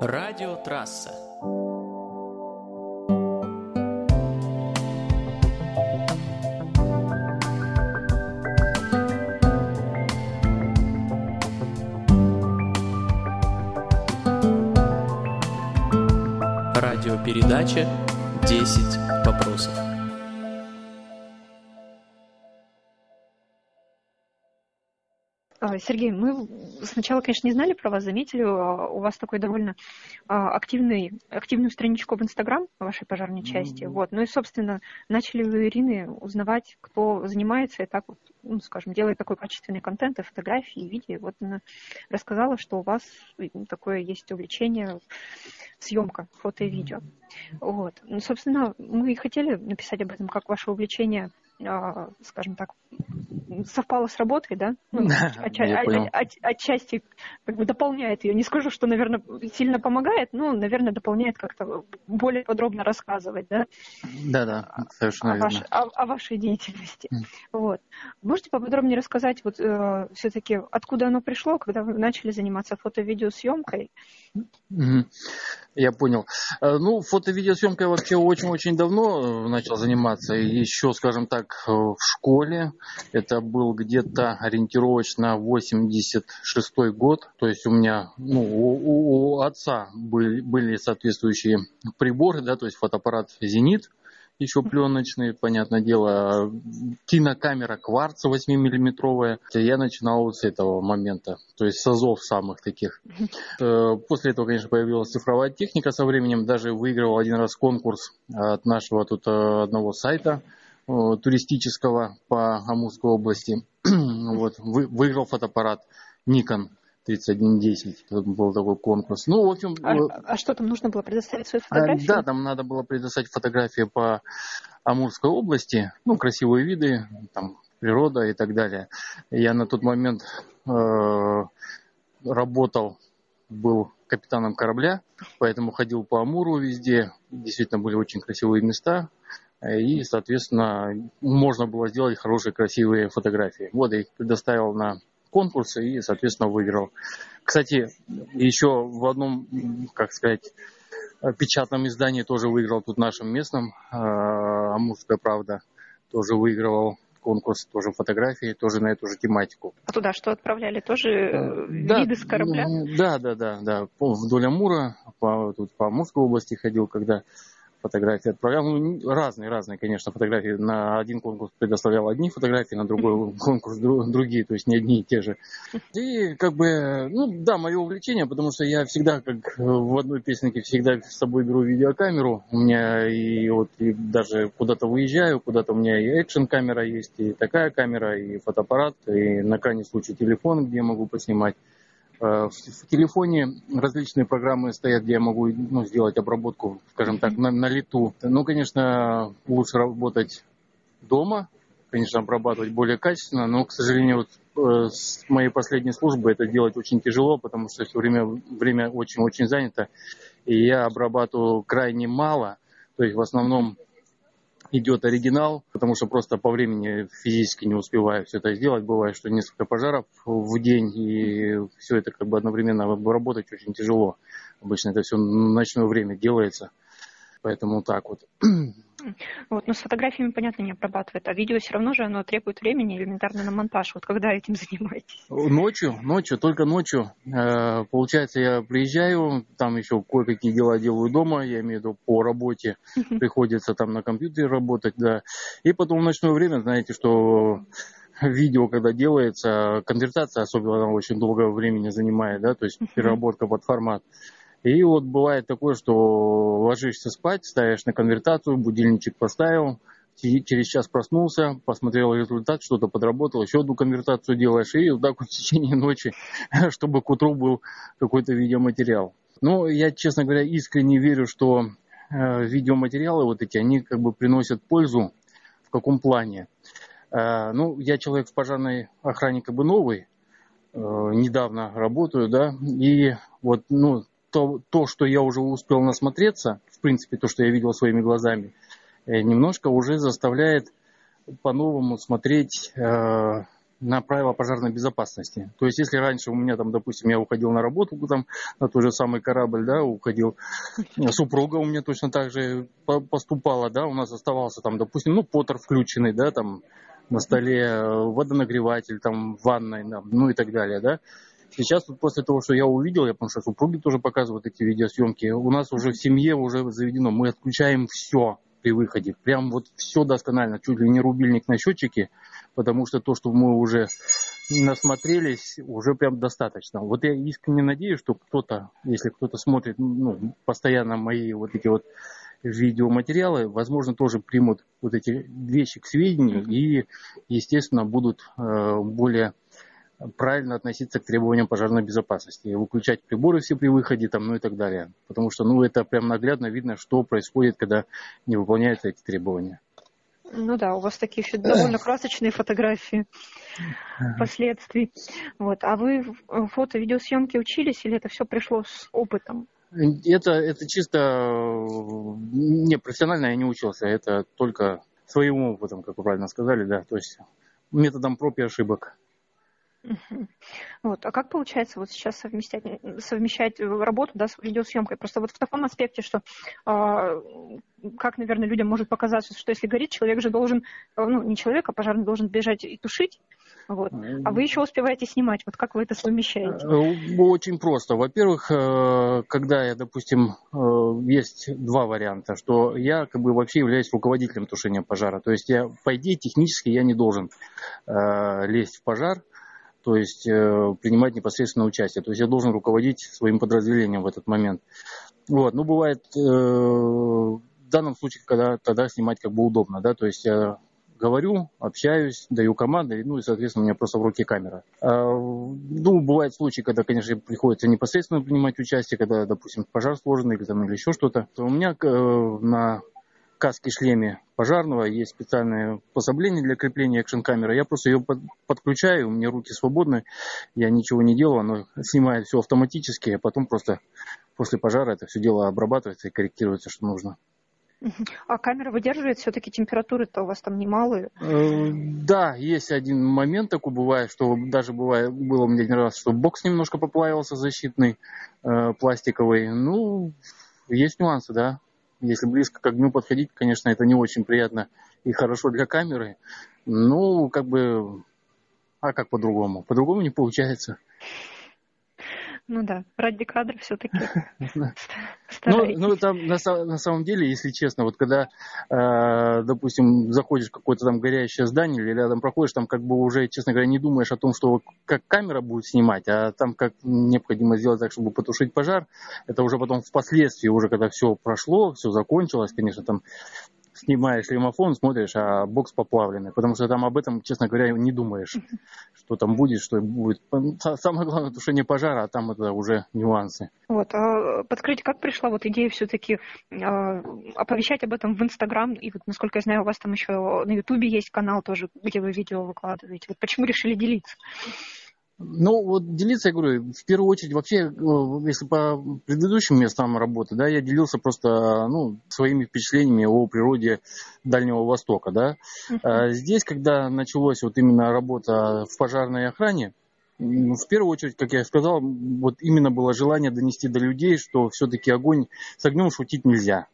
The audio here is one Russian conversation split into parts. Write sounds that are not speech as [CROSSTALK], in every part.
Радиотрасса. Радиопередача «10 вопросов». Сергей, мы сначала, конечно, не знали про вас, заметили, а, у вас такой довольно а, активный, активную страничку в Инстаграм вашей пожарной части. Mm-hmm. Вот. Ну и, собственно, начали вы, Ирины, узнавать, кто занимается и так вот, ну, скажем, делает такой качественный контент, и фотографии, и видео. Вот она рассказала, что у вас ну, такое есть увлечение съемка фото и видео. Вот. Ну, собственно, мы хотели написать об этом, как ваше увлечение скажем так, совпало с работой, да? [LAUGHS] Ну, отчасти как бы дополняет ее. Не скажу, что, наверное, сильно помогает, но, наверное, дополняет как-то более подробно рассказывать, да? Да, да, совершенно о, верно. Ваш, о, о вашей деятельности. Mm. Вот. Можете поподробнее рассказать, вот э, все-таки, откуда оно пришло, когда вы начали заниматься фото-видеосъемкой? Mm-hmm. Я понял. Э, ну, фото-видеосъемкой вообще очень-очень давно э, начал заниматься. Еще, скажем так, Э, в школе. Это был где-то ориентировочно 86 год. То есть у меня, ну, у, у отца были, были соответствующие приборы, да, то есть фотоаппарат «Зенит», еще пленочный, понятное дело, кинокамера кварца 8-миллиметровая. Я начинал с этого момента, то есть с азов самых таких. Э, после этого, конечно, появилась цифровая техника со временем, даже выигрывал один раз конкурс от нашего тут э, одного сайта, туристического по Амурской области. [CLEARS THROAT] вот, вы, выиграл фотоаппарат Nikon 3110. был такой конкурс. Ну, в общем... А, а что там нужно было предоставить свои а, фотографии? Да, там надо было предоставить фотографии по Амурской области. Ну, красивые виды, там, природа и так далее. Я на тот момент э, работал, был капитаном корабля, поэтому ходил по Амуру везде. Действительно были очень красивые места и, соответственно, можно было сделать хорошие, красивые фотографии. Вот я их предоставил на конкурсы и, соответственно, выиграл. Кстати, еще в одном, как сказать, печатном издании тоже выиграл тут нашим местным, а, Амурская правда, тоже выигрывал конкурс, тоже фотографии, тоже на эту же тематику. А туда что отправляли? Тоже э, да, виды с корабля? Да, да, да, да. Вдоль Амура, по, тут по Амурской области ходил, когда фотографии отправлял. Ну, разные, разные, конечно, фотографии. На один конкурс предоставлял одни фотографии, на другой [LAUGHS] конкурс другие, то есть не одни и те же. И как бы, ну да, мое увлечение, потому что я всегда, как в одной песенке, всегда с собой беру видеокамеру. У меня и вот и даже куда-то выезжаю, куда-то у меня и экшн-камера есть, и такая камера, и фотоаппарат, и на крайний случай телефон, где я могу поснимать. Э, в телефоне различные программы стоят, где я могу ну, сделать обработку, скажем так, на, на лету. Ну, конечно, лучше работать дома, конечно, обрабатывать более качественно, но, к сожалению, вот, э, с моей последней службы это делать очень тяжело, потому что все время, время очень-очень занято, и я обрабатываю крайне мало, то есть в основном идет оригинал, потому что просто по времени физически не успеваю все это сделать. Бывает, что несколько пожаров в день, и все это как бы одновременно работать очень тяжело. Обычно это все ночное время делается. Поэтому так вот. [CLEARS THROAT] Вот, но с фотографиями, понятно, не обрабатывает, а видео все равно же оно требует времени элементарно на монтаж. Вот когда этим [LAUGHS] занимаетесь? Ночью, ночью, только ночью. Э, получается, я приезжаю, там еще кое-какие дела делаю дома, я имею в виду по работе, приходится там на компьютере работать, да. И потом в ночное время, знаете, что видео, когда делается, конвертация особенно она очень долгое времени занимает, да, то есть переработка под формат. И вот бывает такое, что ложишься спать, ставишь на конвертацию, будильничек поставил, через час проснулся, посмотрел результат, что-то подработал, еще одну конвертацию делаешь, и вот так вот [LAUGHS] в течение ночи, чтобы к утру был какой-то видеоматериал. Но я, честно говоря, искренне верю, что э, видеоматериалы вот эти, они как бы приносят пользу. В каком плане? Э, ну, я человек в пожарной охране как бы новый, э, недавно работаю, да, и вот, ну, то, то, что я уже успел насмотреться, в принципе, то, что я видел своими глазами, э, немножко уже заставляет по-новому смотреть э, на правила пожарной безопасности. То есть, если раньше у меня там, допустим, я уходил на работу там, на тот же самый корабль, да, уходил, [LAUGHS] супруга у меня точно так же поступала, да, у нас оставался там, допустим, ну, потер включенный, да, там, на столе э, водонагреватель, там, в ванной, ну и так далее, да. Сейчас вот после того, что я увидел, я потому что супруги тоже показывают эти видеосъемки, у нас уже в семье уже заведено, мы отключаем все при выходе, прям вот все досконально, чуть ли не рубильник на счетчике, потому что то, что мы уже насмотрелись, уже прям достаточно. Вот я искренне надеюсь, что кто-то, если кто-то смотрит ну, постоянно мои вот эти вот видеоматериалы, возможно, тоже примут вот эти вещи к сведению и, естественно, будут э, более правильно относиться к требованиям пожарной безопасности, выключать приборы все при выходе, там, ну и так далее. Потому что, ну, это прям наглядно видно, что происходит, когда не выполняются эти требования. Ну да, у вас такие еще довольно [CLEARS THROAT] красочные фотографии последствий. Вот. А вы фото, видеосъемки учились или это все пришло с опытом? Это, это чисто не профессионально я не учился, это только своим опытом, как вы правильно сказали, да, то есть методом проб и ошибок. Вот. А как получается вот сейчас совмещать, совмещать работу да, с видеосъемкой? Просто вот в таком аспекте, что э, как, наверное, людям может показаться, что если горит, человек же должен, ну, не человек, а пожарный должен бежать и тушить, вот. А вы еще успеваете снимать. Вот как вы это совмещаете? Э, очень просто. Во-первых, э, когда я, допустим, э, есть два варианта, что я как бы вообще являюсь руководителем тушения пожара. То есть я, по идее, технически я не должен лезть в пожар, то есть принимать непосредственно участие. То есть я должен руководить своим подразделением в этот момент. Вот. Ну, бывает в данном случае, когда тогда снимать как бы удобно, да, то есть я говорю, общаюсь, даю команды, ну и, соответственно, у меня просто в руке камера. А, ну, бывают случаи, когда, конечно, приходится непосредственно принимать участие, когда, допустим, пожар сложный или, там, или еще что-то. У меня э, на каске шлеме пожарного есть специальное пособление для крепления экшн-камеры. Я просто ее под, подключаю, у меня руки свободны, я ничего не делаю, оно снимает все автоматически, а потом просто после пожара это все дело обрабатывается и корректируется, что нужно. А камера выдерживает все-таки температуры-то у вас там немалые? Э, да, есть один момент такой бывает, что даже бывает, было у меня один раз, что бокс немножко поплавился защитный, э, пластиковый. Ну, есть нюансы, да. Если близко к огню подходить, конечно, это не очень приятно и хорошо для камеры. Ну, как бы, а как по-другому? По-другому не получается. Ну да, ради кадра все-таки [LAUGHS] ну, ну, там на, на самом деле, если честно, вот когда, э, допустим, заходишь в какое-то там горящее здание или рядом проходишь, там как бы уже, честно говоря, не думаешь о том, что как камера будет снимать, а там как необходимо сделать так, чтобы потушить пожар. Это уже потом впоследствии, уже когда все прошло, все закончилось, конечно, там снимаешь лимофон, смотришь, а бокс поплавленный, потому что там об этом, честно говоря, не думаешь, что там будет, что будет. Самое главное тушение пожара, а там это уже нюансы. Вот, а подскажите, как пришла вот идея все-таки а, оповещать об этом в Инстаграм, и вот, насколько я знаю, у вас там еще на Ютубе есть канал тоже, где вы видео выкладываете. Вот почему решили делиться? Ну, вот делиться, я говорю, в первую очередь, вообще, э, если по предыдущим местам работы, да, я делился просто, ну, своими впечатлениями о природе Дальнего Востока, да. Uh-huh. Здесь, когда началась вот именно работа в пожарной охране, в первую очередь, как я сказал, вот именно было желание донести до людей, что все-таки огонь, с огнем шутить нельзя.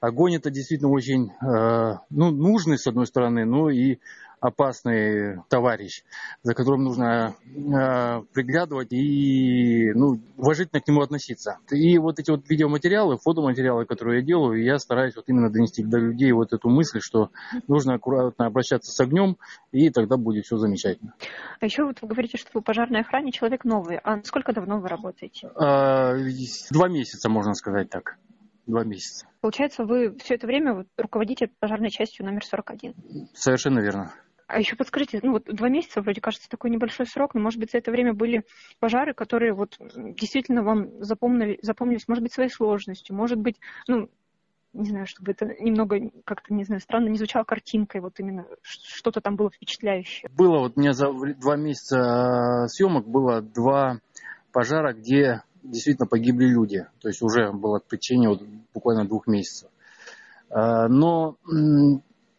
Огонь это действительно очень, э, ну, нужный, с одной стороны, но и опасный товарищ, за которым нужно э, приглядывать и ну, уважительно к нему относиться. И вот эти вот видеоматериалы, фотоматериалы, которые я делаю, я стараюсь вот именно донести до людей вот эту мысль, что нужно аккуратно обращаться с огнем, и тогда будет все замечательно. А еще вот вы говорите, что вы пожарной охране человек новый. А сколько давно вы работаете? А, два месяца, можно сказать так два месяца. Получается, вы все это время руководите пожарной частью номер 41? Совершенно верно. А еще подскажите, ну вот два месяца вроде кажется такой небольшой срок, но может быть за это время были пожары, которые вот действительно вам запомнили, запомнились, может быть, своей сложностью, может быть, ну, не знаю, чтобы это немного как-то, не знаю, странно не звучало картинкой, вот именно что-то там было впечатляющее. Было вот у меня за два месяца а, съемок было два пожара, где действительно погибли люди. То есть уже было в течение вот буквально двух месяцев. А, но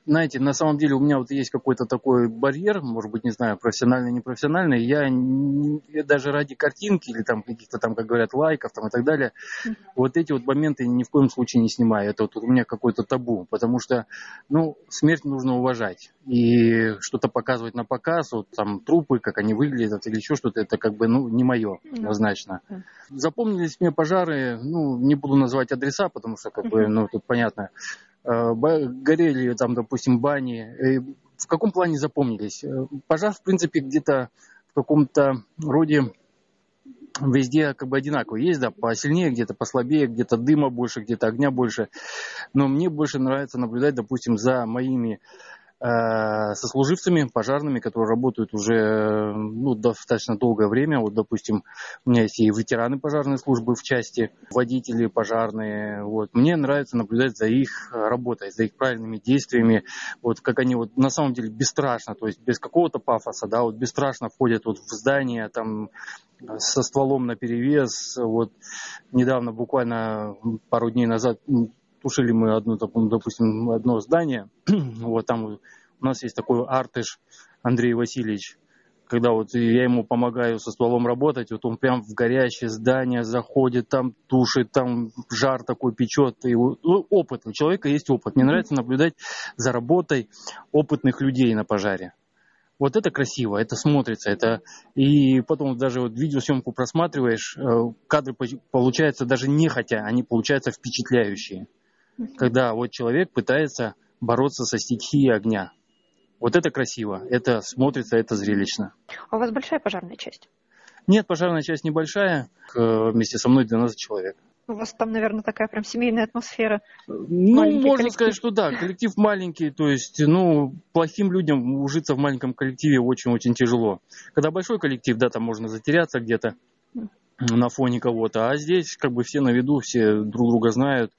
знаете, на самом деле у меня вот есть какой-то такой барьер, может быть, не знаю, профессиональный, непрофессиональный. Я, не, даже ради картинки или там каких-то там, как говорят, лайков там и так далее, mm-hmm. вот эти вот моменты ни в коем случае не снимаю. Это вот у меня какой-то табу, потому что, ну, смерть нужно уважать. И что-то показывать на показ, вот там трупы, как они выглядят или еще что-то, это как бы, ну, не мое, однозначно. Mm-hmm. Запомнились мне пожары, ну, не буду называть адреса, потому что, как mm-hmm. бы, ну, тут понятно, горели там, допустим, бани. В каком плане запомнились? Э, пожар, в принципе, где-то в каком-то роде везде как бы одинаково есть, да, посильнее, где-то послабее, где-то дыма больше, где-то огня больше. Но мне больше нравится наблюдать, допустим, за моими Э, сослуживцами пожарными, которые работают уже ну, достаточно долгое время. Вот, допустим, у меня есть и ветераны пожарной службы в части, водители пожарные. Вот. Мне нравится наблюдать за их работой, за их правильными действиями, вот как они вот на самом деле бесстрашно, то есть без какого-то пафоса, да, вот бесстрашно входят вот в здание, там со стволом на перевес. Вот недавно, буквально пару дней назад, тушили мы одно, допустим, одно здание. [CLEARS THROAT] вот там у нас есть такой артыш Андрей Васильевич. Когда вот я ему помогаю со стволом работать, вот он прям в горящее здание заходит, там тушит, там жар такой печет. И, ну, опыт, у человека есть опыт. Мне нравится наблюдать за работой опытных людей на пожаре. Вот это красиво, это смотрится, это и потом даже вот видеосъемку просматриваешь, э, кадры получаются даже нехотя, они получаются впечатляющие когда вот человек пытается бороться со стихией огня. Вот это красиво, это смотрится, это зрелищно. А у вас большая пожарная часть? Нет, пожарная часть небольшая, вместе со мной 12 человек. У вас там, наверное, такая прям семейная атмосфера. Ну, можно коллектив. сказать, что да, коллектив маленький, то есть, ну, плохим людям ужиться в маленьком коллективе очень-очень тяжело. Когда большой коллектив, да, там можно затеряться где-то на фоне кого-то. А здесь как бы все на виду, все друг друга знают,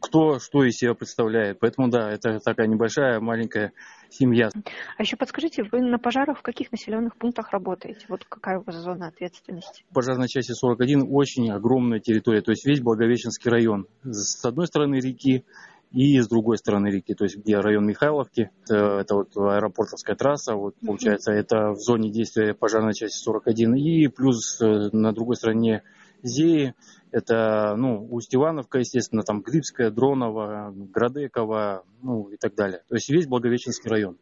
кто что из себя представляет. Поэтому да, это такая небольшая, маленькая семья. А еще подскажите, вы на пожарах в каких населенных пунктах работаете? Вот какая у вас зона ответственности? В пожарной части 41 очень огромная территория, то есть весь Благовещенский район. С одной стороны реки и с другой стороны реки, то есть где район Михайловки, это, это вот аэропортовская трасса, вот получается это в зоне действия пожарной части 41, и плюс э, на другой стороне Зеи, это, ну, Усть-Ивановка, естественно, там Грибская, Дронова, Градекова, ну, и так далее. То есть весь Благовещенский район.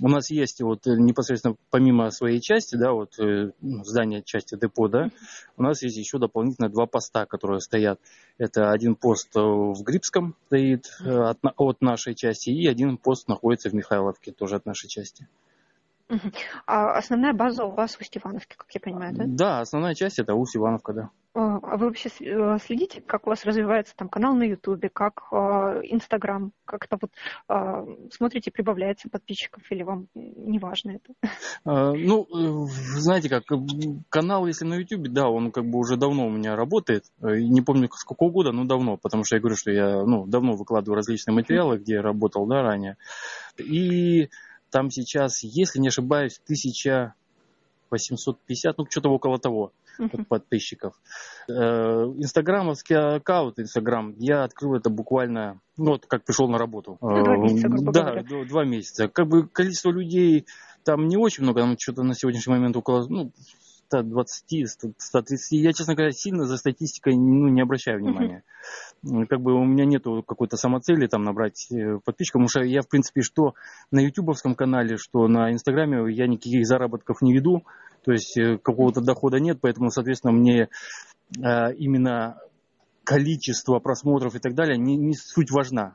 У нас есть вот э, непосредственно помимо своей части, да, вот э, ну, здания части депо, да, у нас есть еще дополнительно два поста, которые стоят. Это один пост в Грибском стоит э, от, от нашей части, и один пост находится в Михайловке, тоже от нашей части. А основная база у вас в Усть-Ивановке, как я понимаю, да? Да, основная часть это Усть-Ивановка, да. А, а вы вообще э, следите, как у вас развивается там канал на Ютубе, как а, Инстаграм, как это вот а, смотрите, прибавляется подписчиков или вам не важно это? Ну, э, знаете как, канал, если на Ютубе, да, он как бы уже давно у меня работает. Э, не помню, с какого года, но давно, потому что я говорю, что я ну, давно выкладываю различные материалы, где я работал, да, ранее. И там сейчас, если не ошибаюсь, 1850, ну, что-то около того uh-huh. подписчиков. Э, инстаграмовский аккаунт, Инстаграм, я открыл это буквально, ну вот как пришел на работу. Два месяца, грубо да, говоря. два месяца. Как бы количество людей там не очень много, там что-то на сегодняшний момент около, ну, 120, 130. Я, честно говоря, сильно за статистикой ну, не обращаю внимания. Uh-huh. Как бы у меня нету какой-то самоцели там набрать э, подписчиков, потому что я, в принципе, что на ютубовском канале, что на инстаграме я никаких заработков не веду. То есть э, какого-то дохода нет, поэтому, соответственно, мне э, именно количество просмотров и так далее не, не суть важна.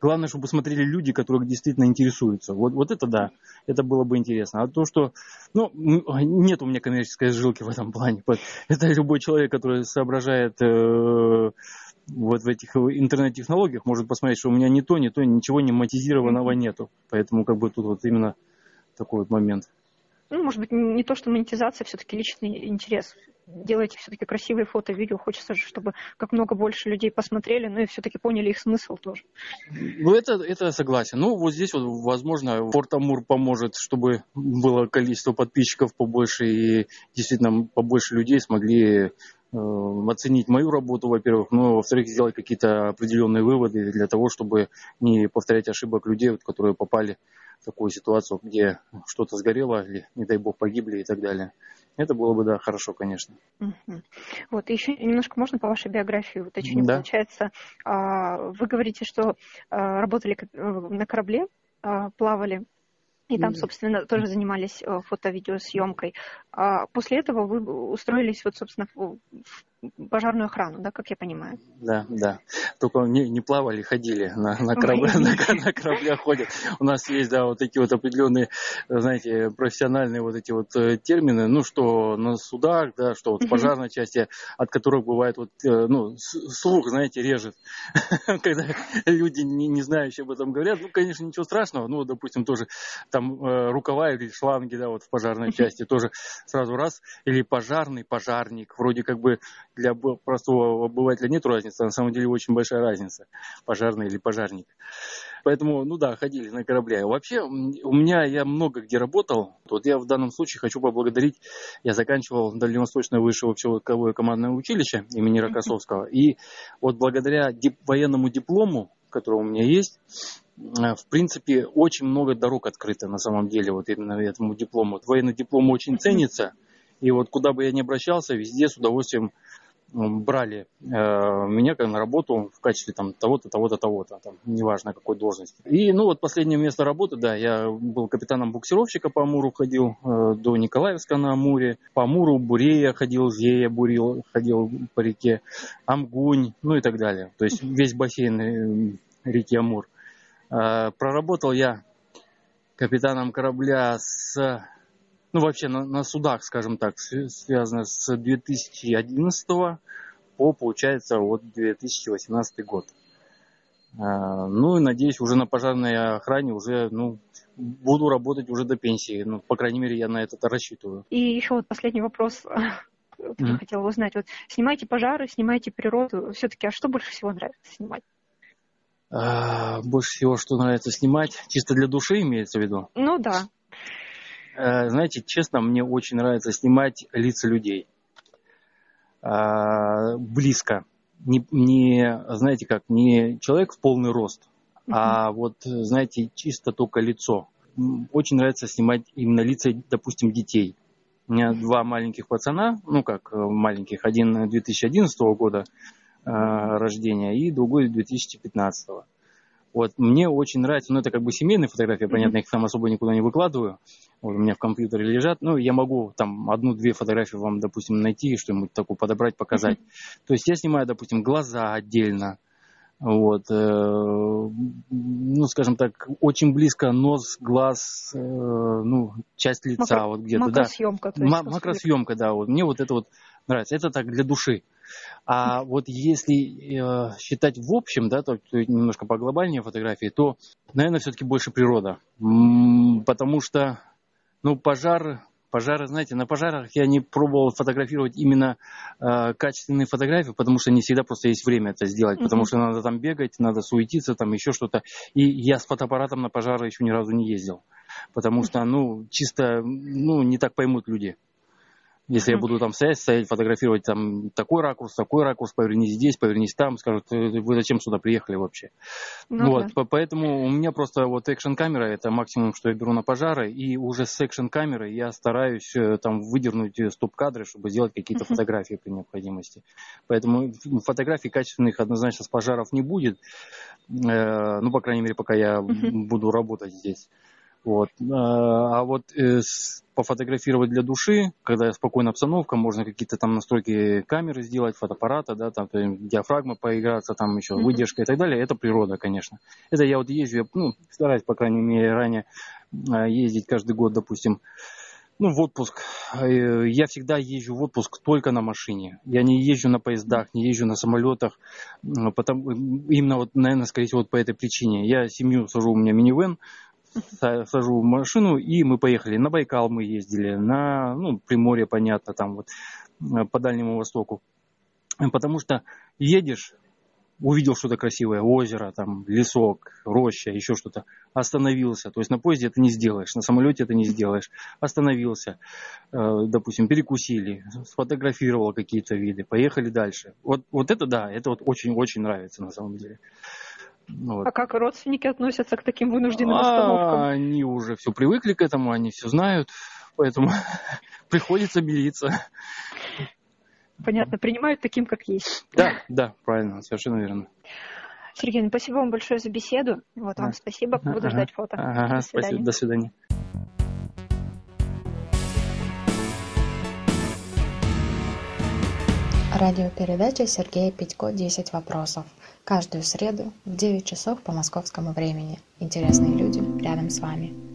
Главное, чтобы смотрели люди, которые действительно интересуются. Вот, вот это да, это было бы интересно. А то, что, ну, нет у меня коммерческой жилки в этом плане. Это любой человек, который соображает э, вот в этих интернет-технологиях, может посмотреть, что у меня не то, не то, ничего не монетизированного нету. Поэтому как бы тут вот именно такой вот момент ну, может быть, не то, что монетизация, все-таки личный интерес. Делаете все-таки красивые фото, видео. Хочется же, чтобы как много больше людей посмотрели, ну и все-таки поняли их смысл тоже. Ну, это, это согласен. Ну, вот здесь вот, возможно, Форт Амур поможет, чтобы было количество подписчиков побольше и действительно побольше людей смогли оценить мою работу, во-первых, но, во-вторых, сделать какие-то определенные выводы для того, чтобы не повторять ошибок людей, которые попали в такую ситуацию, где что-то сгорело или, не дай бог, погибли и так далее. Это было бы, да, хорошо, конечно. Угу. Вот, еще немножко можно по вашей биографии уточнить. Да. Получается, а, вы говорите, что а, работали э, на корабле, а, плавали и там, собственно, тоже занимались э, фото-видеосъемкой. После этого вы устроились, вот, собственно, в пожарную охрану, да, как я понимаю? Да, да. Только не, не плавали, ходили на, на, корабле, [LAUGHS] на, на кораблях ходят. У нас есть, да, вот такие вот определенные, знаете, профессиональные вот эти вот э, термины, ну, что на судах, да, что вот в пожарной части, от которых бывает вот, э, ну, слух, знаете, режет. [LAUGHS] Когда люди, не, не знающие об этом говорят, ну, конечно, ничего страшного, ну, допустим, тоже там э, рукава или шланги, да, вот в пожарной части тоже сразу раз, или пожарный, пожарник, вроде как бы для простого обывателя нет разницы, на самом деле очень большая разница, пожарный или пожарник. Поэтому, ну да, ходили на корабле. Вообще, у меня, я много где работал. Вот я в данном случае хочу поблагодарить, я заканчивал Дальневосточное высшее общевойсковое командное училище имени Рокоссовского. И вот благодаря дип, военному диплому, который у меня есть, э, в принципе, очень много дорог открыто на самом деле, вот именно этому диплому. Военный диплом очень ценится, и вот куда бы я ни обращался, везде с удовольствием брали э, меня на работу в качестве там того-то, того-то, того-то, там, неважно какой должности. И, ну, вот последнее место работы, да, я был капитаном буксировщика по Амуру, ходил э, до Николаевска на Амуре, по Амуру Бурея ходил, Зея бурил, ходил по реке, Амгунь, ну и так далее. То есть весь бассейн э, реки Амур. Э, проработал я капитаном корабля с ну вообще на, на судах, скажем так, связано с 2011 по, получается, вот 2018 год. А, ну и надеюсь, уже на пожарной охране уже, ну, буду работать уже до пенсии. Ну, по крайней мере, я на это рассчитываю. И еще вот последний вопрос. [LAUGHS] Mm-hmm. Хотела узнать. Вот снимайте пожары, снимайте природу. Все-таки, а что больше всего нравится снимать? А, больше всего, что нравится снимать, чисто для души имеется в виду? Ну да. Э, знаете, честно, мне очень нравится снимать лица людей. Э, близко. Не, не, знаете как, не человек в полный рост, а вот, знаете, чисто только лицо. Очень нравится снимать именно лица, допустим, детей. У меня два маленьких пацана, ну как э, маленьких, один 2011 года э, рождения и другой 2015. Вот, мне очень нравится, ну это как бы семейные фотографии, понятно, их там особо никуда не выкладываю у меня в компьютере лежат. Ну, я могу там одну-две фотографии вам, допустим, найти, что-нибудь такое подобрать, показать. Mm-hmm. То есть я снимаю, допустим, глаза отдельно. Вот, э, ну, скажем так, очень близко нос, глаз, э, ну, часть лица, Макро, вот где-то, макросъемка, да. М- макросъемка, да, вот. Мне вот это вот нравится. Это так для души. А вот если э, считать в общем, да, то, то немножко по глобальнее фотографии, то, наверное, все-таки больше природа. М- потому что ну, пожар, пожары, знаете, на пожарах я не пробовал фотографировать именно э, качественные фотографии, потому что не всегда просто есть время это сделать, mm-hmm. потому что надо там бегать, надо суетиться, там еще что-то. И я с фотоаппаратом на пожары еще ни разу не ездил, потому что, ну, чисто, ну, не так поймут люди. Если я буду там стоять, стоять, фотографировать там такой ракурс, такой ракурс, повернись здесь, повернись там, скажут, вы зачем сюда приехали вообще? Ну, вот, да. поэтому у меня просто вот экшн камера это максимум, что я беру на пожары, и уже с экшн камерой я стараюсь э, там выдернуть э, стоп-кадры, чтобы сделать какие-то uh-huh. фотографии при необходимости. Поэтому фотографий качественных однозначно с пожаров не будет, э, ну, по крайней мере, пока я uh-huh. буду работать здесь. Вот. А, а вот э, пофотографировать для души, когда спокойная обстановка, можно какие-то там настройки камеры сделать, фотоаппарата, да, там диафрагма поиграться, там еще mm-hmm. выдержка и так далее, это природа, конечно. Это я вот езжу, ну, стараюсь, по крайней мере, ранее а, ездить каждый год, допустим, ну, в отпуск. Э, я всегда езжу в отпуск только на машине. Я не езжу на поездах, не езжу на самолетах. Потому, именно вот, наверное, скорее всего, вот по этой причине. Я семью сажу, у меня минивэн, сажу в машину, и мы поехали. На Байкал мы ездили, на ну, Приморье, понятно, там вот э, по Дальнему Востоку. Потому что едешь, увидел что-то красивое, озеро, там, лесок, роща, еще что-то, остановился. То есть на поезде это не сделаешь, на самолете это не сделаешь. Остановился, э, допустим, перекусили, сфотографировал какие-то виды, поехали дальше. Вот, вот это да, это вот очень-очень нравится на самом деле. Вот. А как родственники относятся к таким вынужденным а, остановкам? Они уже все привыкли к этому, они все знают, поэтому [LAUGHS] приходится мириться. Понятно, принимают таким, как есть. Да, да, правильно, совершенно верно. Сергей, ну спасибо вам большое за беседу. Вот вам спасибо. Буду ага, ждать фото. Ага, до свидания. спасибо. До свидания. Радиопередача Сергея Петько «10 вопросов». Каждую среду в 9 часов по московскому времени. Интересные люди рядом с вами.